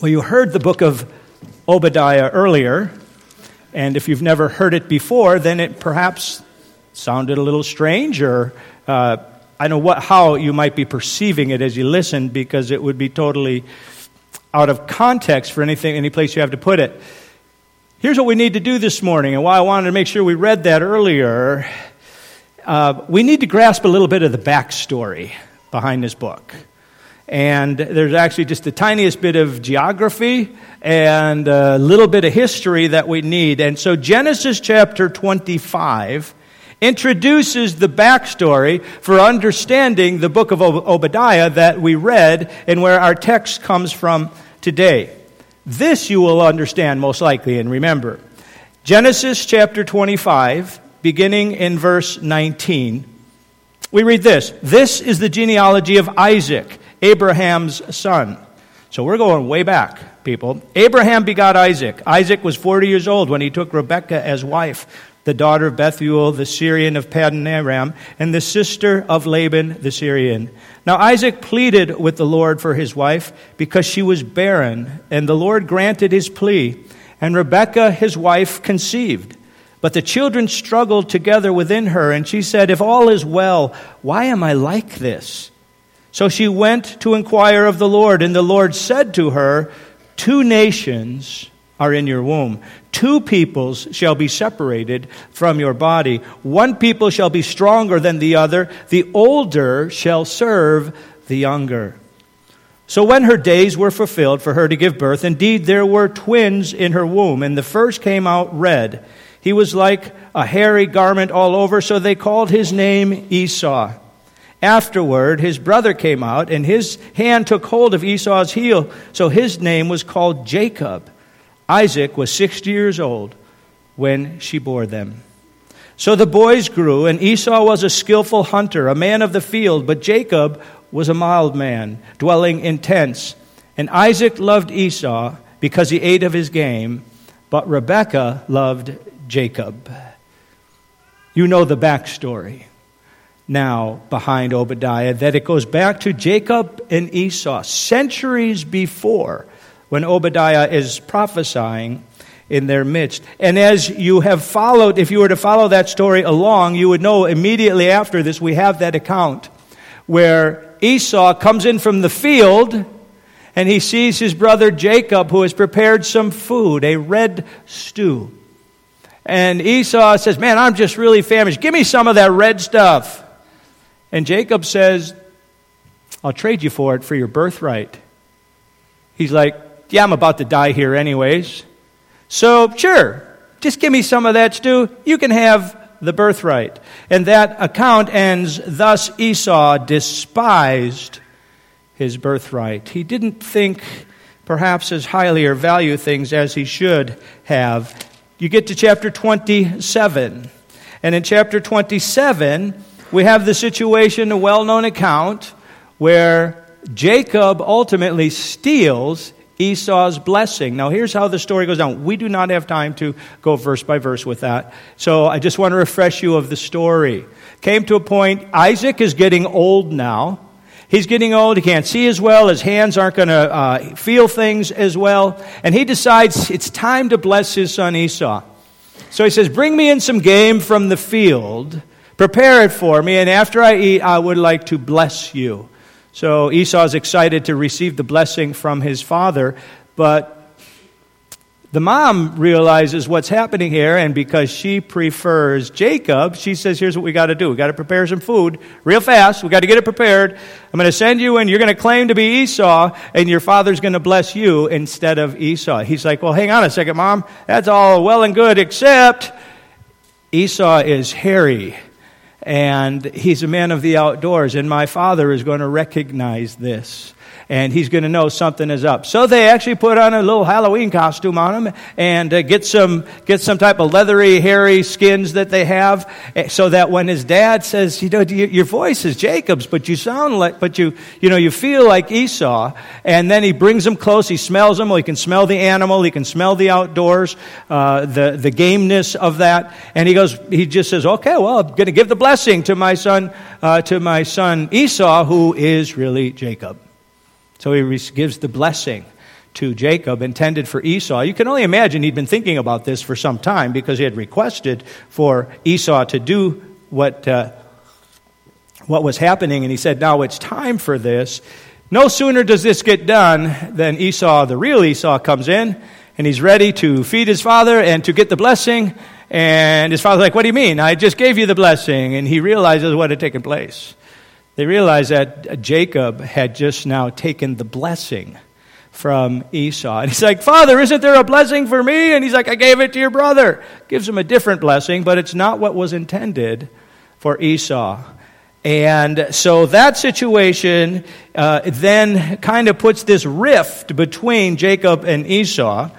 Well, you heard the book of Obadiah earlier, and if you've never heard it before, then it perhaps sounded a little strange, or uh, I know what, how you might be perceiving it as you listen, because it would be totally out of context for anything, any place you have to put it. Here's what we need to do this morning, and why I wanted to make sure we read that earlier. Uh, we need to grasp a little bit of the backstory behind this book. And there's actually just the tiniest bit of geography and a little bit of history that we need. And so Genesis chapter 25 introduces the backstory for understanding the book of Obadiah that we read and where our text comes from today. This you will understand most likely and remember. Genesis chapter 25, beginning in verse 19. We read this This is the genealogy of Isaac. Abraham's son. So we're going way back, people. Abraham begot Isaac. Isaac was 40 years old when he took Rebekah as wife, the daughter of Bethuel, the Syrian of Paddan Aram, and the sister of Laban the Syrian. Now Isaac pleaded with the Lord for his wife because she was barren, and the Lord granted his plea. And Rebekah, his wife, conceived. But the children struggled together within her, and she said, If all is well, why am I like this? So she went to inquire of the Lord, and the Lord said to her, Two nations are in your womb. Two peoples shall be separated from your body. One people shall be stronger than the other. The older shall serve the younger. So when her days were fulfilled for her to give birth, indeed there were twins in her womb, and the first came out red. He was like a hairy garment all over, so they called his name Esau. Afterward, his brother came out, and his hand took hold of Esau's heel, so his name was called Jacob. Isaac was 60 years old when she bore them. So the boys grew, and Esau was a skillful hunter, a man of the field, but Jacob was a mild man, dwelling in tents. And Isaac loved Esau because he ate of his game, but Rebekah loved Jacob. You know the backstory now behind Obadiah that it goes back to Jacob and Esau, centuries before when Obadiah is prophesying in their midst. And as you have followed, if you were to follow that story along, you would know immediately after this we have that account where Esau comes in from the field and he sees his brother Jacob who has prepared some food, a red stew. And Esau says, Man, I'm just really famished. Give me some of that red stuff. And Jacob says, I'll trade you for it for your birthright. He's like, Yeah, I'm about to die here, anyways. So, sure, just give me some of that stew. You can have the birthright. And that account ends thus Esau despised his birthright. He didn't think perhaps as highly or value things as he should have. You get to chapter 27. And in chapter 27, we have the situation, a well known account, where Jacob ultimately steals Esau's blessing. Now, here's how the story goes down. We do not have time to go verse by verse with that. So I just want to refresh you of the story. Came to a point, Isaac is getting old now. He's getting old. He can't see as well. His hands aren't going to uh, feel things as well. And he decides it's time to bless his son Esau. So he says, Bring me in some game from the field Prepare it for me, and after I eat, I would like to bless you. So Esau is excited to receive the blessing from his father, but the mom realizes what's happening here, and because she prefers Jacob, she says, Here's what we got to do. We got to prepare some food real fast. We got to get it prepared. I'm going to send you, and you're going to claim to be Esau, and your father's going to bless you instead of Esau. He's like, Well, hang on a second, mom. That's all well and good, except Esau is hairy and he's a man of the outdoors, and my father is going to recognize this and he's going to know something is up. So they actually put on a little Halloween costume on him and uh, get some get some type of leathery, hairy skins that they have, eh, so that when his dad says, you know, your voice is Jacob's, but you sound like, but you you know, you feel like Esau, and then he brings him close. He smells him. Well, he can smell the animal. He can smell the outdoors, uh, the the gameness of that, and he goes. He just says, okay, well, I'm going to give the blessing to my son, uh, to my son Esau, who is really Jacob. So he gives the blessing to Jacob intended for Esau. You can only imagine he'd been thinking about this for some time because he had requested for Esau to do what, uh, what was happening, and he said, Now it's time for this. No sooner does this get done than Esau, the real Esau, comes in and he's ready to feed his father and to get the blessing. And his father's like, What do you mean? I just gave you the blessing. And he realizes what had taken place. They realized that Jacob had just now taken the blessing from Esau. And he's like, Father, isn't there a blessing for me? And he's like, I gave it to your brother. Gives him a different blessing, but it's not what was intended for Esau. And so that situation uh, then kind of puts this rift between Jacob and Esau.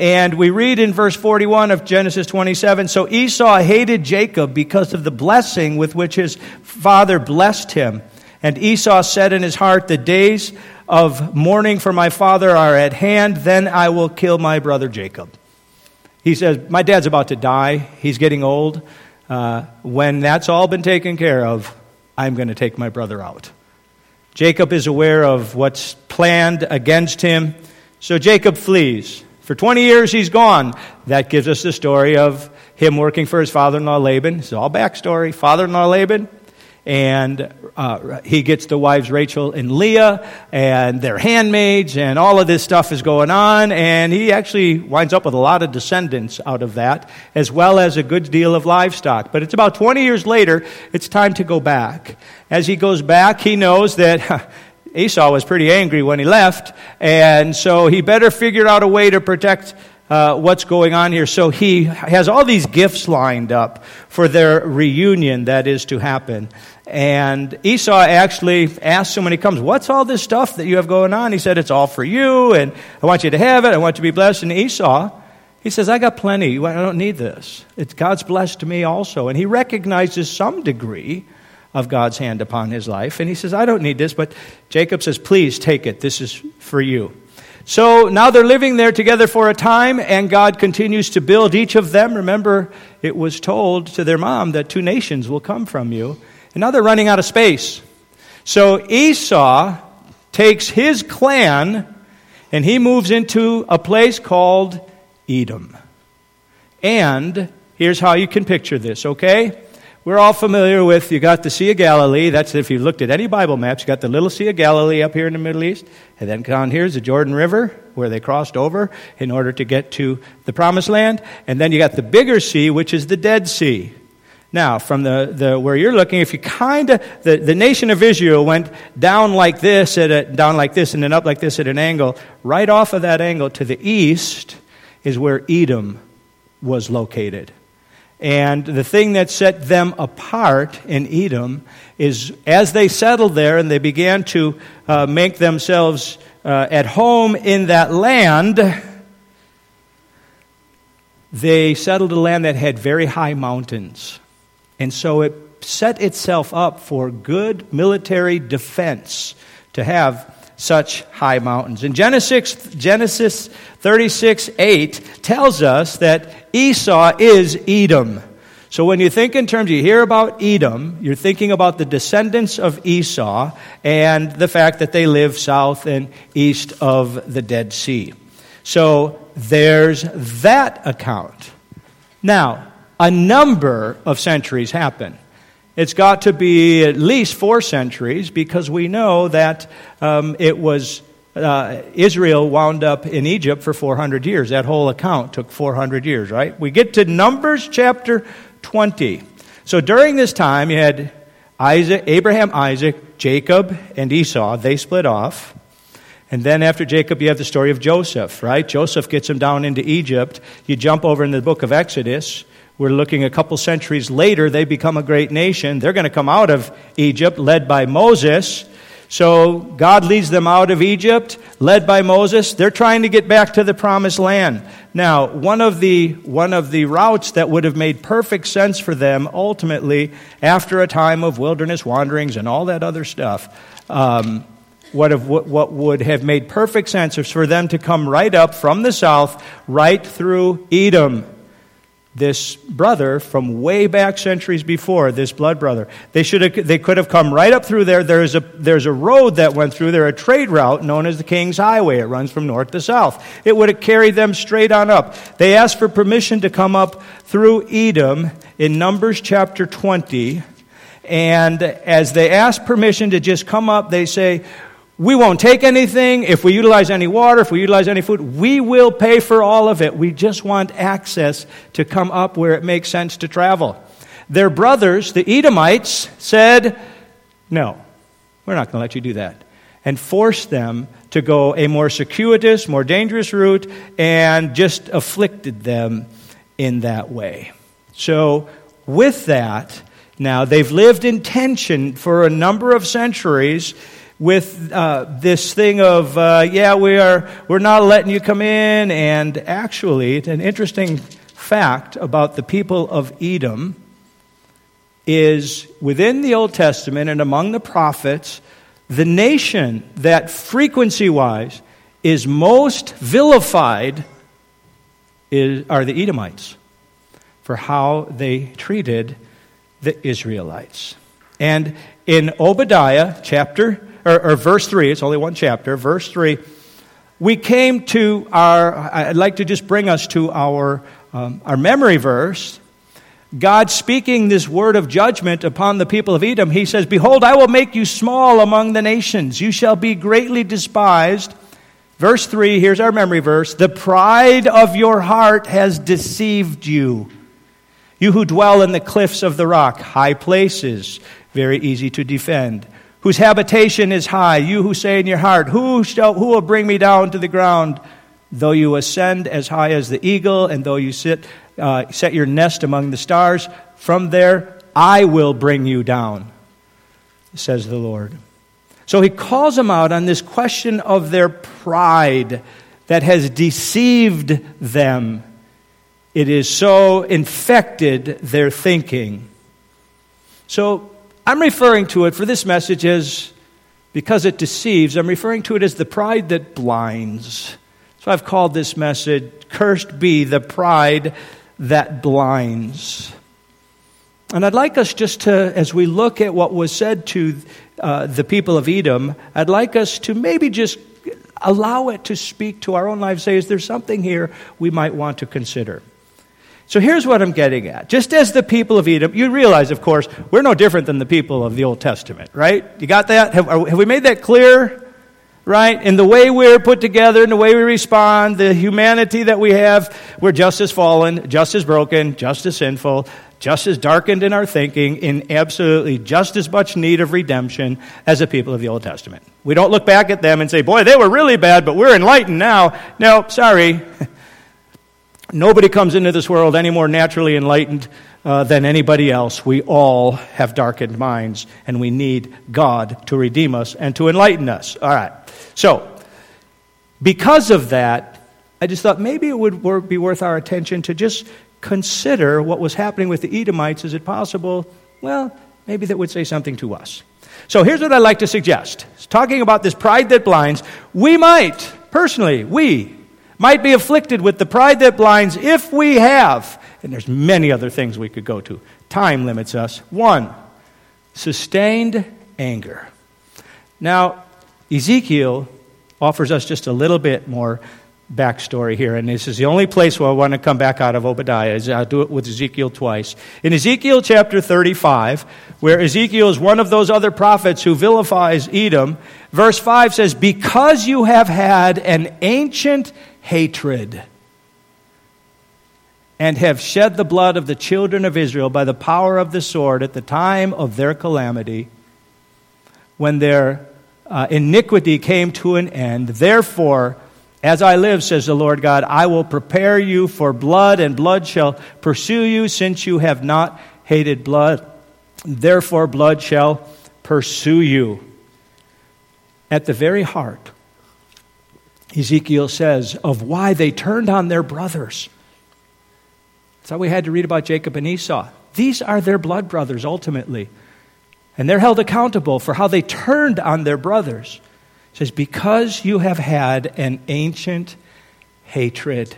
And we read in verse 41 of Genesis 27 So Esau hated Jacob because of the blessing with which his father blessed him. And Esau said in his heart, The days of mourning for my father are at hand, then I will kill my brother Jacob. He says, My dad's about to die. He's getting old. Uh, when that's all been taken care of, I'm going to take my brother out. Jacob is aware of what's planned against him, so Jacob flees. For 20 years, he's gone. That gives us the story of him working for his father in law Laban. It's all backstory. Father in law Laban and uh, he gets the wives Rachel and Leah, and their handmaids, and all of this stuff is going on, and he actually winds up with a lot of descendants out of that, as well as a good deal of livestock. But it's about 20 years later, it's time to go back. As he goes back, he knows that. Esau was pretty angry when he left, and so he better figure out a way to protect uh, what's going on here. So he has all these gifts lined up for their reunion that is to happen. And Esau actually asks him when he comes, What's all this stuff that you have going on? He said, It's all for you, and I want you to have it. I want you to be blessed. And Esau, he says, I got plenty. I don't need this. It's God's blessed me also. And he recognizes some degree of God's hand upon his life. And he says, I don't need this. But Jacob says, Please take it. This is for you. So now they're living there together for a time, and God continues to build each of them. Remember, it was told to their mom that two nations will come from you. And now they're running out of space. So Esau takes his clan and he moves into a place called Edom. And here's how you can picture this, okay? We're all familiar with you got the Sea of Galilee. That's if you looked at any Bible maps, you got the little Sea of Galilee up here in the Middle East. And then down here's the Jordan River where they crossed over in order to get to the promised land. And then you got the bigger sea, which is the Dead Sea. Now, from the, the where you're looking, if you kind of the, the nation of Israel went down like this at a, down like this and then up like this at an angle, right off of that angle to the east is where Edom was located. And the thing that set them apart in Edom is as they settled there and they began to uh, make themselves uh, at home in that land, they settled a land that had very high mountains. And so it set itself up for good military defense to have such high mountains. And Genesis, Genesis 36 8 tells us that Esau is Edom. So when you think in terms, you hear about Edom, you're thinking about the descendants of Esau and the fact that they live south and east of the Dead Sea. So there's that account. Now, a number of centuries happen. It's got to be at least four centuries because we know that um, it was uh, Israel wound up in Egypt for 400 years. That whole account took 400 years, right? We get to Numbers chapter 20. So during this time, you had Isaac, Abraham, Isaac, Jacob, and Esau. They split off. And then after Jacob, you have the story of Joseph, right? Joseph gets him down into Egypt. You jump over in the book of Exodus. We're looking a couple centuries later, they become a great nation. They're going to come out of Egypt, led by Moses. So God leads them out of Egypt, led by Moses. They're trying to get back to the promised land. Now, one of the, one of the routes that would have made perfect sense for them ultimately, after a time of wilderness wanderings and all that other stuff, um, what, have, what would have made perfect sense is for them to come right up from the south, right through Edom this brother from way back centuries before, this blood brother. They, should have, they could have come right up through there. There's a, there's a road that went through there, a trade route known as the King's Highway. It runs from north to south. It would have carried them straight on up. They asked for permission to come up through Edom in Numbers chapter 20. And as they ask permission to just come up, they say, we won't take anything. If we utilize any water, if we utilize any food, we will pay for all of it. We just want access to come up where it makes sense to travel. Their brothers, the Edomites, said, No, we're not going to let you do that. And forced them to go a more circuitous, more dangerous route, and just afflicted them in that way. So, with that, now they've lived in tension for a number of centuries with uh, this thing of, uh, yeah, we are, we're not letting you come in. And actually, an interesting fact about the people of Edom is within the Old Testament and among the prophets, the nation that frequency wise is most vilified is, are the Edomites for how they treated the Israelites. And in Obadiah chapter or, or verse 3, it's only one chapter, verse 3, we came to our, I'd like to just bring us to our, um, our memory verse. God speaking this word of judgment upon the people of Edom, he says, Behold, I will make you small among the nations. You shall be greatly despised. Verse 3, here's our memory verse. The pride of your heart has deceived you. You who dwell in the cliffs of the rock, high places, very easy to defend whose habitation is high, you who say in your heart, Who, shall, who will bring me down to the ground? Though you ascend as high as the eagle, and though you sit, uh, set your nest among the stars, from there I will bring you down, says the Lord. So he calls them out on this question of their pride that has deceived them. It is so infected their thinking. So I'm referring to it for this message as because it deceives, I'm referring to it as the pride that blinds. So I've called this message, Cursed Be the Pride That Blinds. And I'd like us just to, as we look at what was said to uh, the people of Edom, I'd like us to maybe just allow it to speak to our own lives, say, is there something here we might want to consider? So here's what I'm getting at. Just as the people of Edom, you realize, of course, we're no different than the people of the Old Testament, right? You got that? Have, have, we made that clear? Right? In the way we're put together, in the way we respond, the humanity that we have, we're just as fallen, just as broken, just as sinful, just as darkened in our thinking, in absolutely just as much need of redemption as the people of the Old Testament. We don't look back at them and say, boy, they were really bad, but we're enlightened now. No, sorry. Nobody comes into this world any more naturally enlightened uh, than anybody else. We all have darkened minds, and we need God to redeem us and to enlighten us. All right. So, because of that, I just thought maybe it would be worth our attention to just consider what was happening with the Edomites. Is it possible? Well, maybe that would say something to us. So here's what I'd like to suggest. Talking about this pride that blinds, we might, personally, we, might be afflicted with the pride that blinds if we have, and there's many other things we could go to. Time limits us. One, sustained anger. Now, Ezekiel offers us just a little bit more backstory here, and this is the only place where I want to come back out of Obadiah. Is I'll do it with Ezekiel twice. In Ezekiel chapter 35, where Ezekiel is one of those other prophets who vilifies Edom, verse 5 says, Because you have had an ancient hatred and have shed the blood of the children of Israel by the power of the sword at the time of their calamity, when their uh, iniquity came to an end. Therefore, as I live, says the Lord God, I will prepare you for blood, and blood shall pursue you, since you have not hated blood. Therefore, blood shall pursue you. At the very heart Ezekiel says, of why they turned on their brothers. That's how we had to read about Jacob and Esau. These are their blood brothers ultimately. And they're held accountable for how they turned on their brothers. It says, Because you have had an ancient hatred.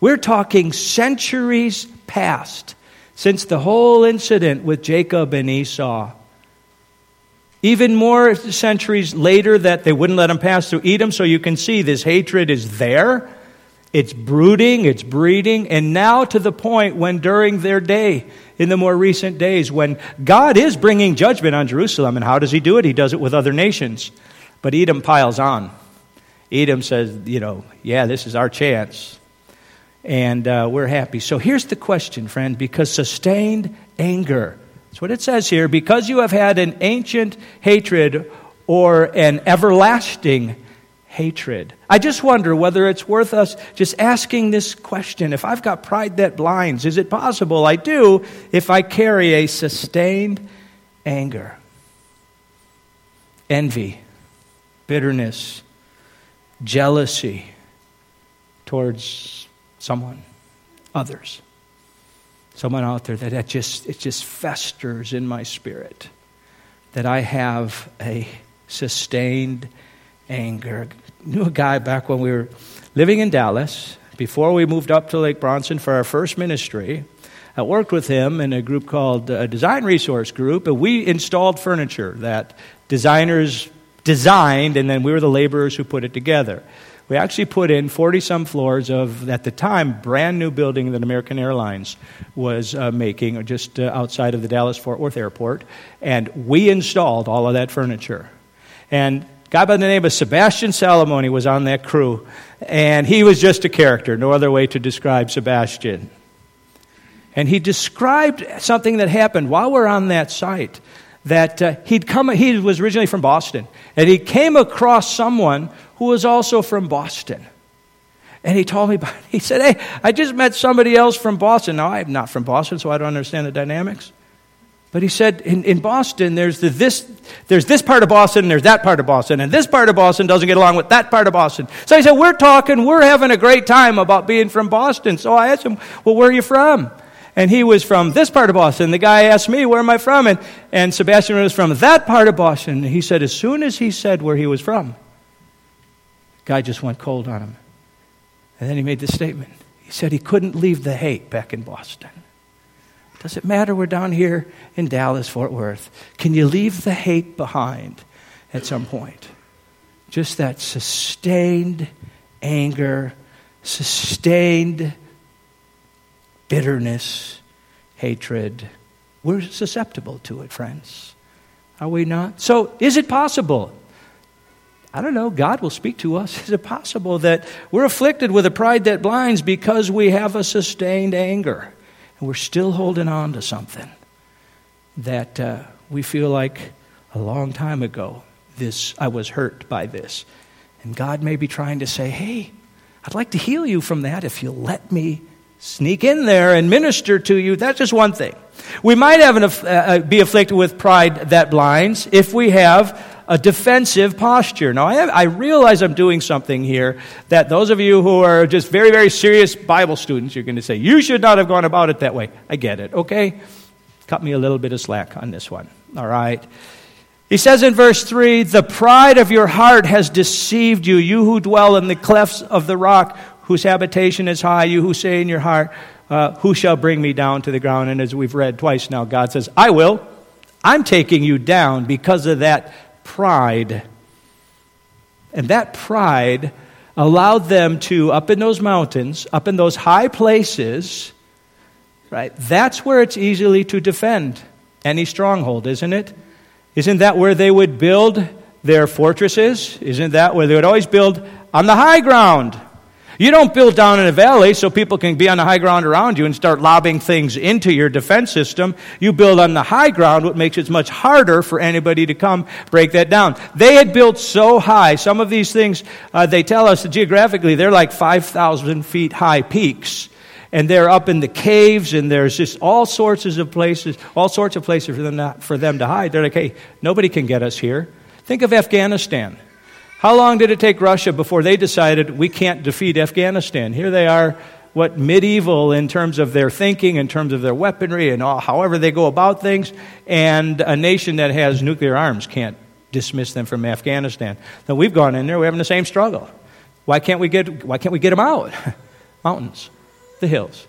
We're talking centuries past since the whole incident with Jacob and Esau. Even more centuries later, that they wouldn't let him pass through Edom, so you can see this hatred is there. It's brooding, it's breeding, and now to the point when during their day, in the more recent days, when God is bringing judgment on Jerusalem. And how does He do it? He does it with other nations. But Edom piles on. Edom says, you know, yeah, this is our chance. And uh, we're happy. So here's the question, friend because sustained anger that's what it says here. Because you have had an ancient hatred or an everlasting hatred. I just wonder whether it's worth us just asking this question. If I've got pride that blinds, is it possible I do if I carry a sustained anger, envy, bitterness, jealousy towards someone, others? Someone out there that just, it just festers in my spirit that I have a sustained anger. I knew a guy back when we were living in Dallas, before we moved up to Lake Bronson for our first ministry. I worked with him in a group called a Design Resource Group, and we installed furniture that designers designed, and then we were the laborers who put it together. We actually put in 40 some floors of, at the time, brand new building that American Airlines was uh, making just uh, outside of the Dallas Fort Worth airport. And we installed all of that furniture. And guy by the name of Sebastian Salamoni was on that crew. And he was just a character, no other way to describe Sebastian. And he described something that happened while we're on that site that uh, he'd come, he was originally from Boston, and he came across someone who was also from Boston. And he told me about it. He said, Hey, I just met somebody else from Boston. Now, I'm not from Boston, so I don't understand the dynamics. But he said, in, in Boston, there's, the, this, there's this part of Boston and there's that part of Boston, and this part of Boston doesn't get along with that part of Boston. So he said, We're talking, we're having a great time about being from Boston. So I asked him, Well, where are you from? And he was from this part of Boston. The guy asked me, Where am I from? And, and Sebastian was from that part of Boston. And he said, As soon as he said where he was from, guy just went cold on him. And then he made this statement. He said he couldn't leave the hate back in Boston. Does it matter we're down here in Dallas, Fort Worth? Can you leave the hate behind at some point? Just that sustained anger, sustained bitterness, hatred. We're susceptible to it, friends. Are we not? So, is it possible? I don't know. God will speak to us. Is it possible that we're afflicted with a pride that blinds because we have a sustained anger and we're still holding on to something that uh, we feel like a long time ago this I was hurt by this, and God may be trying to say, "Hey, I'd like to heal you from that if you'll let me sneak in there and minister to you. That's just one thing. We might have an, uh, uh, be afflicted with pride that blinds if we have a defensive posture. Now, I, have, I, realize I'm doing something here that those of you who are just very, very serious Bible students, you're going to say, you should not have gone about it that way. I get it, okay? Cut me a little bit of slack on this one, all right? He says in verse 3 The pride of your heart has deceived you, you who dwell in the clefts of the rock whose habitation is high, you who say in your heart, uh, Who shall bring me down to the ground? And as we've read twice now, God says, I will. I'm taking you down because of that pride. And that pride allowed them to, up in those mountains, up in those high places, right? That's where it's easily to defend any stronghold, isn't it? Isn't that where they would build their fortresses? Isn't that where they would always build on the high ground? You don't build down in a valley so people can be on the high ground around you and start lobbing things into your defense system. You build on the high ground, what makes it much harder for anybody to come break that down. They had built so high. Some of these things, uh, they tell us geographically, they're like 5,000 feet high peaks and they're up in the caves, and there's just all sorts of places, all sorts of places for them to, for them to hide. They're like, hey, nobody can get us here. Think of Afghanistan. How long did it take Russia before they decided we can't defeat Afghanistan? Here they are, what medieval in terms of their thinking, in terms of their weaponry, and all, however they go about things, and a nation that has nuclear arms can't dismiss them from Afghanistan. Then we've gone in there, we're having the same struggle. Why can't we get, why can't we get them out? Mountains. the hills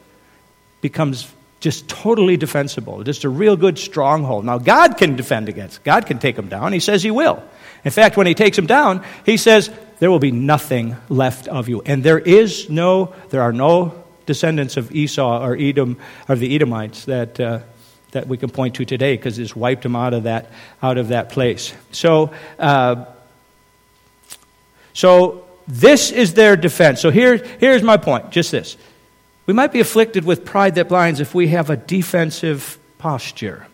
becomes just totally defensible, just a real good stronghold. Now, God can defend against, God can take them down. He says He will. In fact, when He takes them down, He says, There will be nothing left of you. And there is no, there are no descendants of Esau or Edom, or the Edomites that. Uh, that we can point to today because it's wiped them out of that out of that place. So, uh, so this is their defense. So here, here's my point. Just this: we might be afflicted with pride that blinds if we have a defensive posture.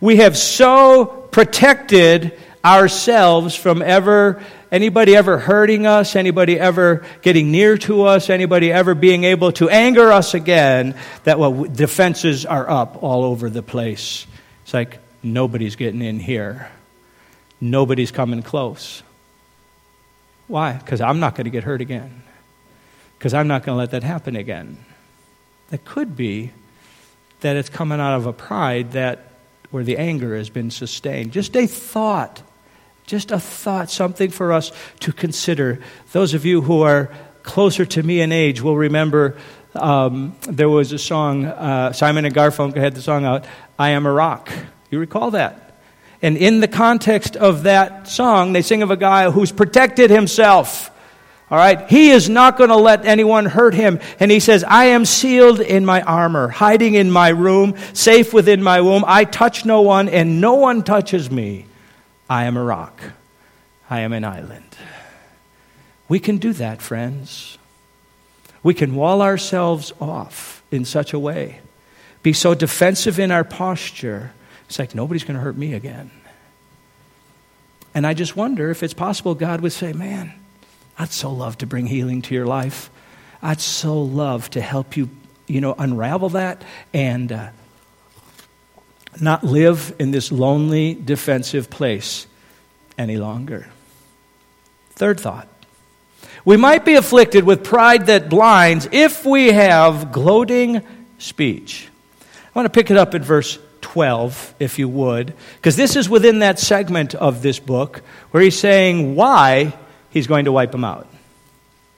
We have so protected ourselves from ever anybody ever hurting us, anybody ever getting near to us, anybody ever being able to anger us again, that well, defenses are up all over the place. It's like nobody's getting in here, nobody's coming close. Why? Because I'm not going to get hurt again. Because I'm not going to let that happen again. That could be that it's coming out of a pride that where the anger has been sustained. Just a thought just a thought, something for us to consider. Those of you who are closer to me in age will remember um, there was a song, uh, Simon and Garfunkel had the song out, I Am a Rock. You recall that? And in the context of that song, they sing of a guy who's protected himself. All right? He is not going to let anyone hurt him. And he says, I am sealed in my armor, hiding in my room, safe within my womb. I touch no one, and no one touches me. I am a rock. I am an island. We can do that, friends. We can wall ourselves off in such a way, be so defensive in our posture. It's like nobody's going to hurt me again. And I just wonder if it's possible God would say, Man, I'd so love to bring healing to your life. I'd so love to help you, you know, unravel that and uh, not live in this lonely, defensive place any longer. Third thought. We might be afflicted with pride that blinds if we have gloating speech. I want to pick it up in verse 12, if you would, because this is within that segment of this book where he's saying why he's going to wipe them out.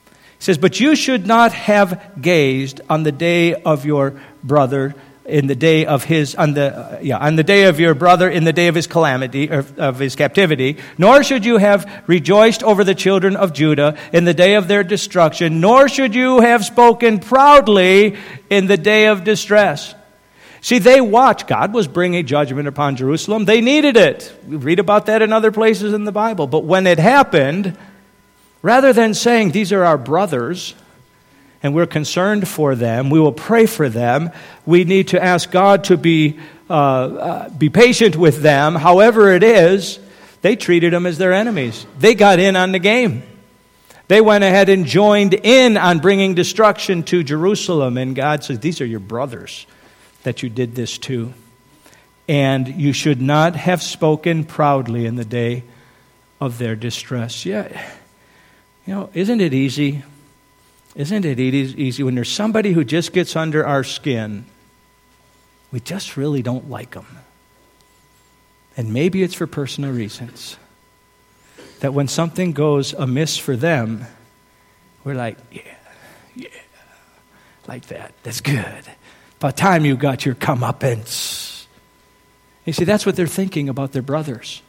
He says, But you should not have gazed on the day of your brother in the day of his on the uh, yeah on the day of your brother in the day of his calamity or of his captivity nor should you have rejoiced over the children of Judah in the day of their destruction nor should you have spoken proudly in the day of distress. See they watched. God was bringing judgment upon Jerusalem. They needed it. We read about that in other places in the Bible. But when it happened rather than saying these are our brothers and we're concerned for them. We will pray for them. We need to ask God to be, uh, uh, be patient with them. However, it is, they treated them as their enemies. They got in on the game. They went ahead and joined in on bringing destruction to Jerusalem. And God says, These are your brothers that you did this to. And you should not have spoken proudly in the day of their distress. Yeah. You know, isn't it easy isn't it easy when there's somebody who just gets under our skin? We just really don't like them. And maybe it's for personal reasons. That when something goes amiss for them, we're like, yeah, yeah, like that. That's good. By the time you got your comeuppance. You see, that's what they're thinking about their brothers.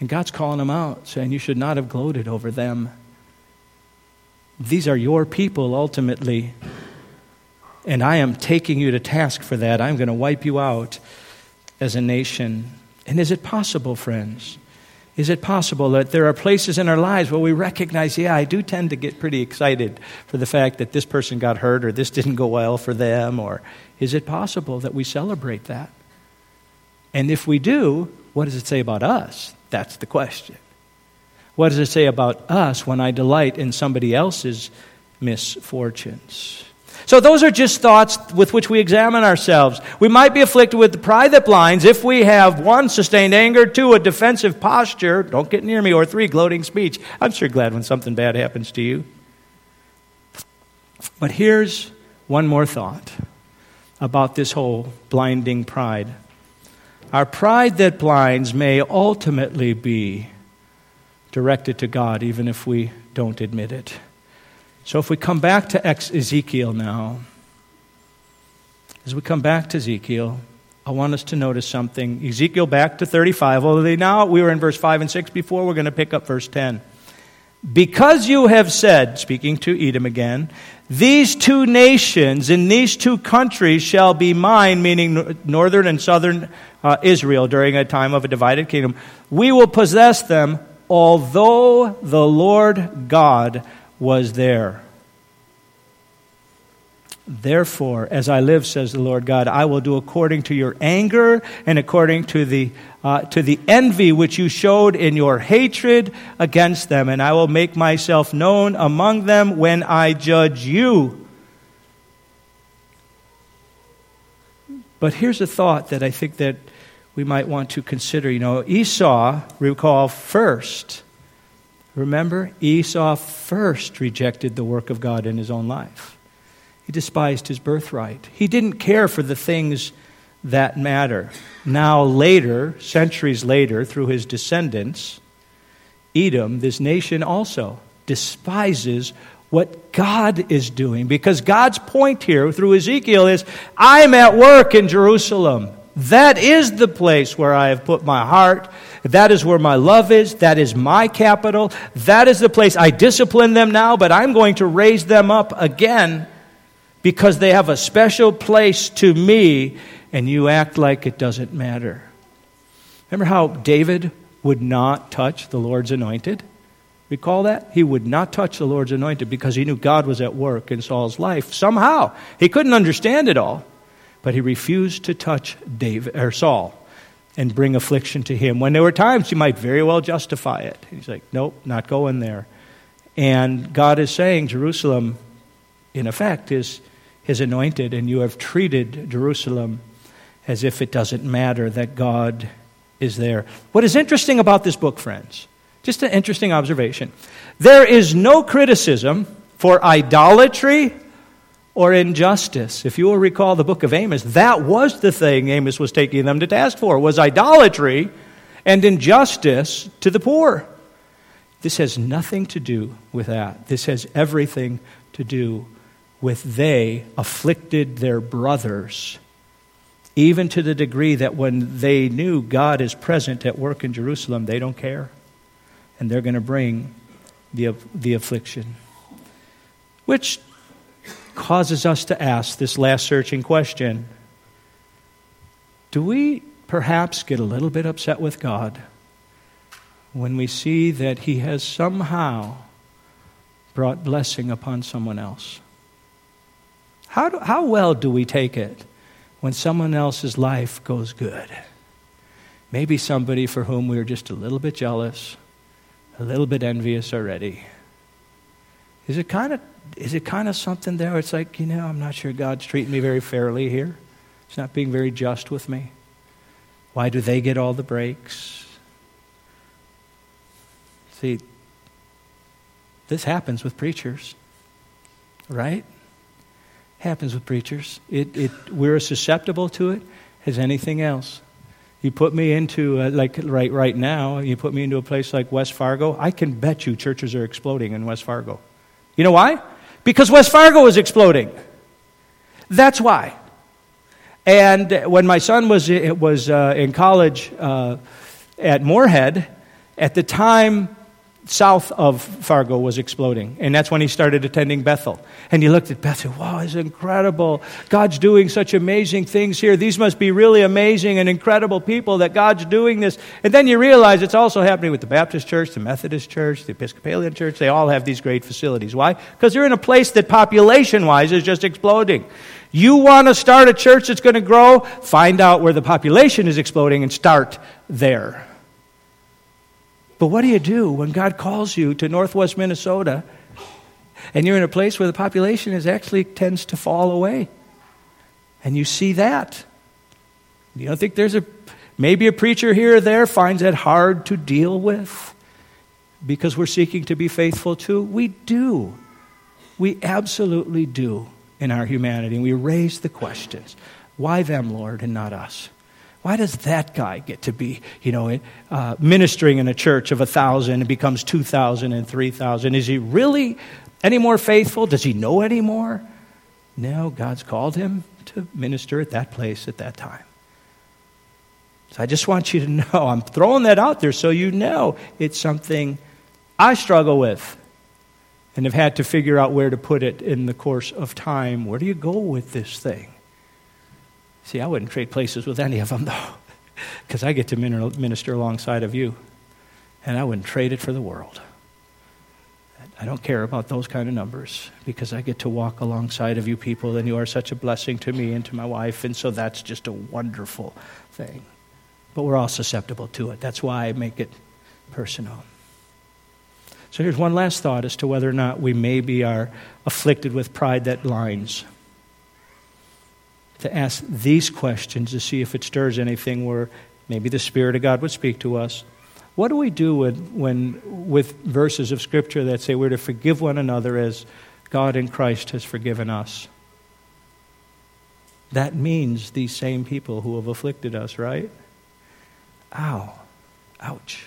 And God's calling them out, saying, You should not have gloated over them. These are your people ultimately. And I am taking you to task for that. I'm going to wipe you out as a nation. And is it possible, friends? Is it possible that there are places in our lives where we recognize, yeah, I do tend to get pretty excited for the fact that this person got hurt or this didn't go well for them? Or is it possible that we celebrate that? And if we do, what does it say about us? That's the question. What does it say about us when I delight in somebody else's misfortunes? So, those are just thoughts with which we examine ourselves. We might be afflicted with the pride that blinds if we have one, sustained anger, two, a defensive posture, don't get near me, or three, gloating speech. I'm sure glad when something bad happens to you. But here's one more thought about this whole blinding pride. Our pride that blinds may ultimately be directed to God, even if we don't admit it. So if we come back to Ezekiel now, as we come back to Ezekiel, I want us to notice something. Ezekiel back to 35, although now we were in verse 5 and 6 before, we're going to pick up verse 10. Because you have said, speaking to Edom again, these two nations in these two countries shall be mine, meaning northern and southern uh, Israel during a time of a divided kingdom. We will possess them, although the Lord God was there. Therefore, as I live, says the Lord God, I will do according to your anger and according to the, uh, to the envy which you showed in your hatred against them, and I will make myself known among them when I judge you. But here's a thought that I think that we might want to consider. You know, Esau, recall first. Remember, Esau first rejected the work of God in his own life. He despised his birthright. He didn't care for the things that matter. Now, later, centuries later, through his descendants, Edom, this nation also, despises what God is doing. Because God's point here through Ezekiel is I'm at work in Jerusalem. That is the place where I have put my heart. That is where my love is. That is my capital. That is the place I discipline them now, but I'm going to raise them up again because they have a special place to me and you act like it doesn't matter. Remember how David would not touch the Lord's anointed? Recall that? He would not touch the Lord's anointed because he knew God was at work in Saul's life somehow. He couldn't understand it all, but he refused to touch David or Saul and bring affliction to him. When there were times he might very well justify it. He's like, "Nope, not going there." And God is saying Jerusalem in effect is his anointed, and you have treated Jerusalem as if it doesn't matter that God is there. What is interesting about this book, friends, just an interesting observation, there is no criticism for idolatry or injustice. If you will recall the book of Amos, that was the thing Amos was taking them to task for, was idolatry and injustice to the poor. This has nothing to do with that. This has everything to do with they afflicted their brothers, even to the degree that when they knew God is present at work in Jerusalem, they don't care. And they're going to bring the, the affliction. Which causes us to ask this last searching question Do we perhaps get a little bit upset with God when we see that He has somehow brought blessing upon someone else? How, do, how well do we take it when someone else's life goes good? Maybe somebody for whom we are just a little bit jealous, a little bit envious already. Is it kind of is it kind of something there? It's like, you know, I'm not sure God's treating me very fairly here. He's not being very just with me. Why do they get all the breaks? See, this happens with preachers, right? happens with preachers. It, it, we're as susceptible to it as anything else. You put me into, uh, like right, right now, you put me into a place like West Fargo, I can bet you churches are exploding in West Fargo. You know why? Because West Fargo is exploding. That's why. And when my son was, was uh, in college uh, at Moorhead, at the time south of Fargo was exploding. And that's when he started attending Bethel. And he looked at Bethel, wow, it's incredible. God's doing such amazing things here. These must be really amazing and incredible people that God's doing this. And then you realize it's also happening with the Baptist church, the Methodist church, the Episcopalian church. They all have these great facilities. Why? Because they're in a place that population wise is just exploding. You want to start a church that's going to grow? Find out where the population is exploding and start there. But what do you do when God calls you to northwest Minnesota and you're in a place where the population is actually tends to fall away? And you see that. You don't think there's a maybe a preacher here or there finds that hard to deal with because we're seeking to be faithful to? We do. We absolutely do in our humanity. And we raise the questions. Why them, Lord, and not us? Why does that guy get to be, you know, uh, ministering in a church of a thousand and becomes two thousand and three thousand? Is he really Any more faithful? Does he know any more? No, God's called him to minister at that place at that time. So I just want you to know, I'm throwing that out there so you know it's something I struggle with and have had to figure out where to put it in the course of time. Where do you go with this thing? See, I wouldn't trade places with any of them, though, because I get to minister alongside of you, and I wouldn't trade it for the world. I don't care about those kind of numbers because I get to walk alongside of you people, and you are such a blessing to me and to my wife, and so that's just a wonderful thing. But we're all susceptible to it. That's why I make it personal. So here's one last thought as to whether or not we maybe are afflicted with pride that blinds. To ask these questions to see if it stirs anything where maybe the Spirit of God would speak to us. What do we do when, when, with verses of Scripture that say we're to forgive one another as God in Christ has forgiven us? That means these same people who have afflicted us, right? Ow. Ouch.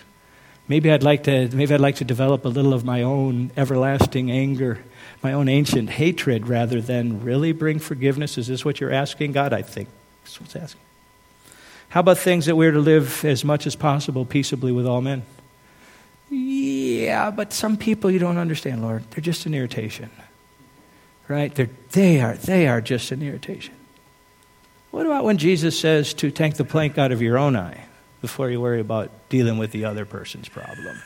Maybe I'd like to maybe I'd like to develop a little of my own everlasting anger, my own ancient hatred rather than really bring forgiveness. Is this what you're asking, God? I think that's what's asking. How about things that we're to live as much as possible peaceably with all men? Yeah, but some people you don't understand, Lord. They're just an irritation. Right? They're, they, are, they are just an irritation. What about when Jesus says to take the plank out of your own eye? before you worry about dealing with the other person's problem.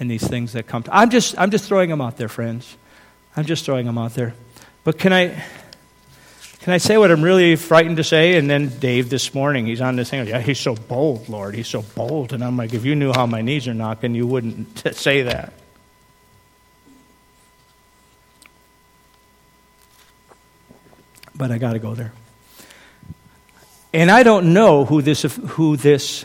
And these things that come to I'm just I'm just throwing them out there, friends. I'm just throwing them out there. But can I can I say what I'm really frightened to say? And then Dave this morning, he's on this thing. Yeah, he's so bold, Lord. He's so bold. And I'm like, if you knew how my knees are knocking, you wouldn't say that. But I got to go there. And I don't know who this, who this,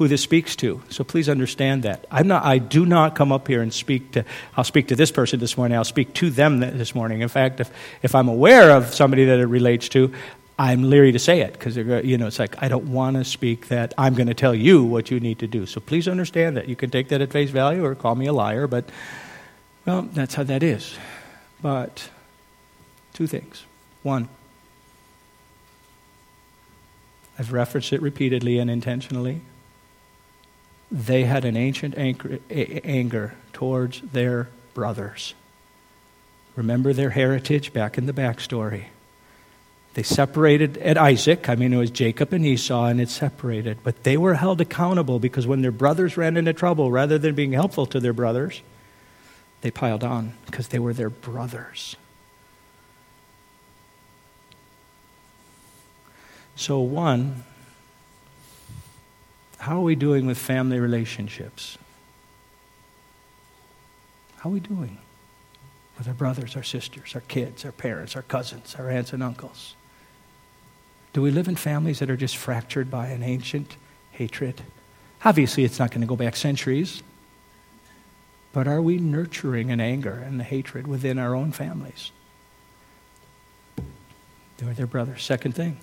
who this speaks to. So please understand that. I'm not, I do not come up here and speak to, I'll speak to this person this morning. I'll speak to them this morning. In fact, if, if I'm aware of somebody that it relates to, I'm leery to say it because you know it's like I don't want to speak that I'm going to tell you what you need to do. So please understand that you can take that at face value or call me a liar, but well, that's how that is. But two things. One, I've referenced it repeatedly and intentionally. They had an ancient anger towards their brothers. Remember their heritage back in the backstory. They separated at Isaac. I mean, it was Jacob and Esau, and it separated. But they were held accountable because when their brothers ran into trouble, rather than being helpful to their brothers, they piled on because they were their brothers. So, one, how are we doing with family relationships? How are we doing with our brothers, our sisters, our kids, our parents, our cousins, our aunts and uncles? Do we live in families that are just fractured by an ancient hatred? Obviously, it's not going to go back centuries. But are we nurturing an anger and the hatred within our own families? Their brothers. Second thing,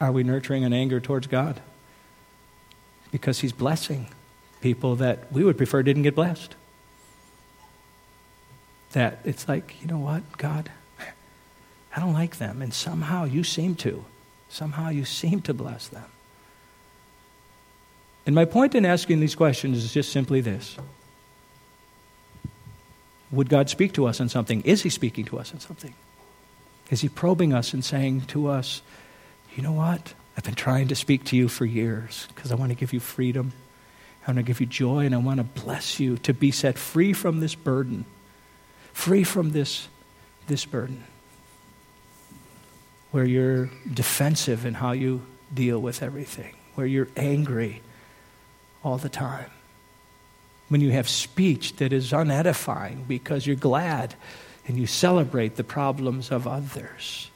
are we nurturing an anger towards God? Because He's blessing people that we would prefer didn't get blessed. That it's like, you know what, God, I don't like them, and somehow you seem to. Somehow you seem to bless them. And my point in asking these questions is just simply this Would God speak to us on something? Is He speaking to us on something? Is He probing us and saying to us, you know what? I've been trying to speak to you for years because I want to give you freedom. I want to give you joy and I want to bless you to be set free from this burden, free from this, this burden where you're defensive in how you deal with everything, where you're angry all the time, when you have speech that is unedifying because you're glad and you celebrate the problems of others.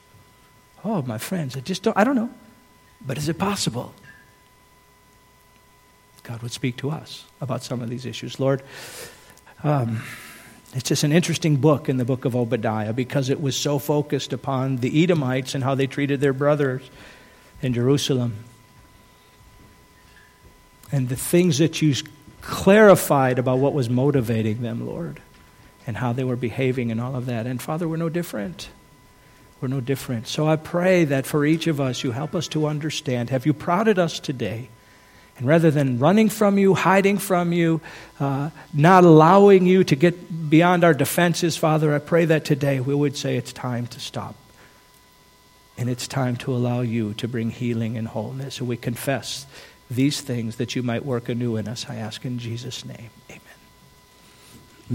Oh, my friends, I just don't, I don't know. But is it possible? God would speak to us about some of these issues. Lord, um, it's just an interesting book in the book of Obadiah because it was so focused upon the Edomites and how they treated their brothers in Jerusalem. And the things that you clarified about what was motivating them, Lord, and how they were behaving and all of that. And Father, we're no different. We're no different. So I pray that for each of us, you help us to understand. Have you prodded us today? And rather than running from you, hiding from you, uh, not allowing you to get beyond our defenses, Father, I pray that today we would say it's time to stop. And it's time to allow you to bring healing and wholeness. And we confess these things that you might work anew in us. I ask in Jesus' name. Amen.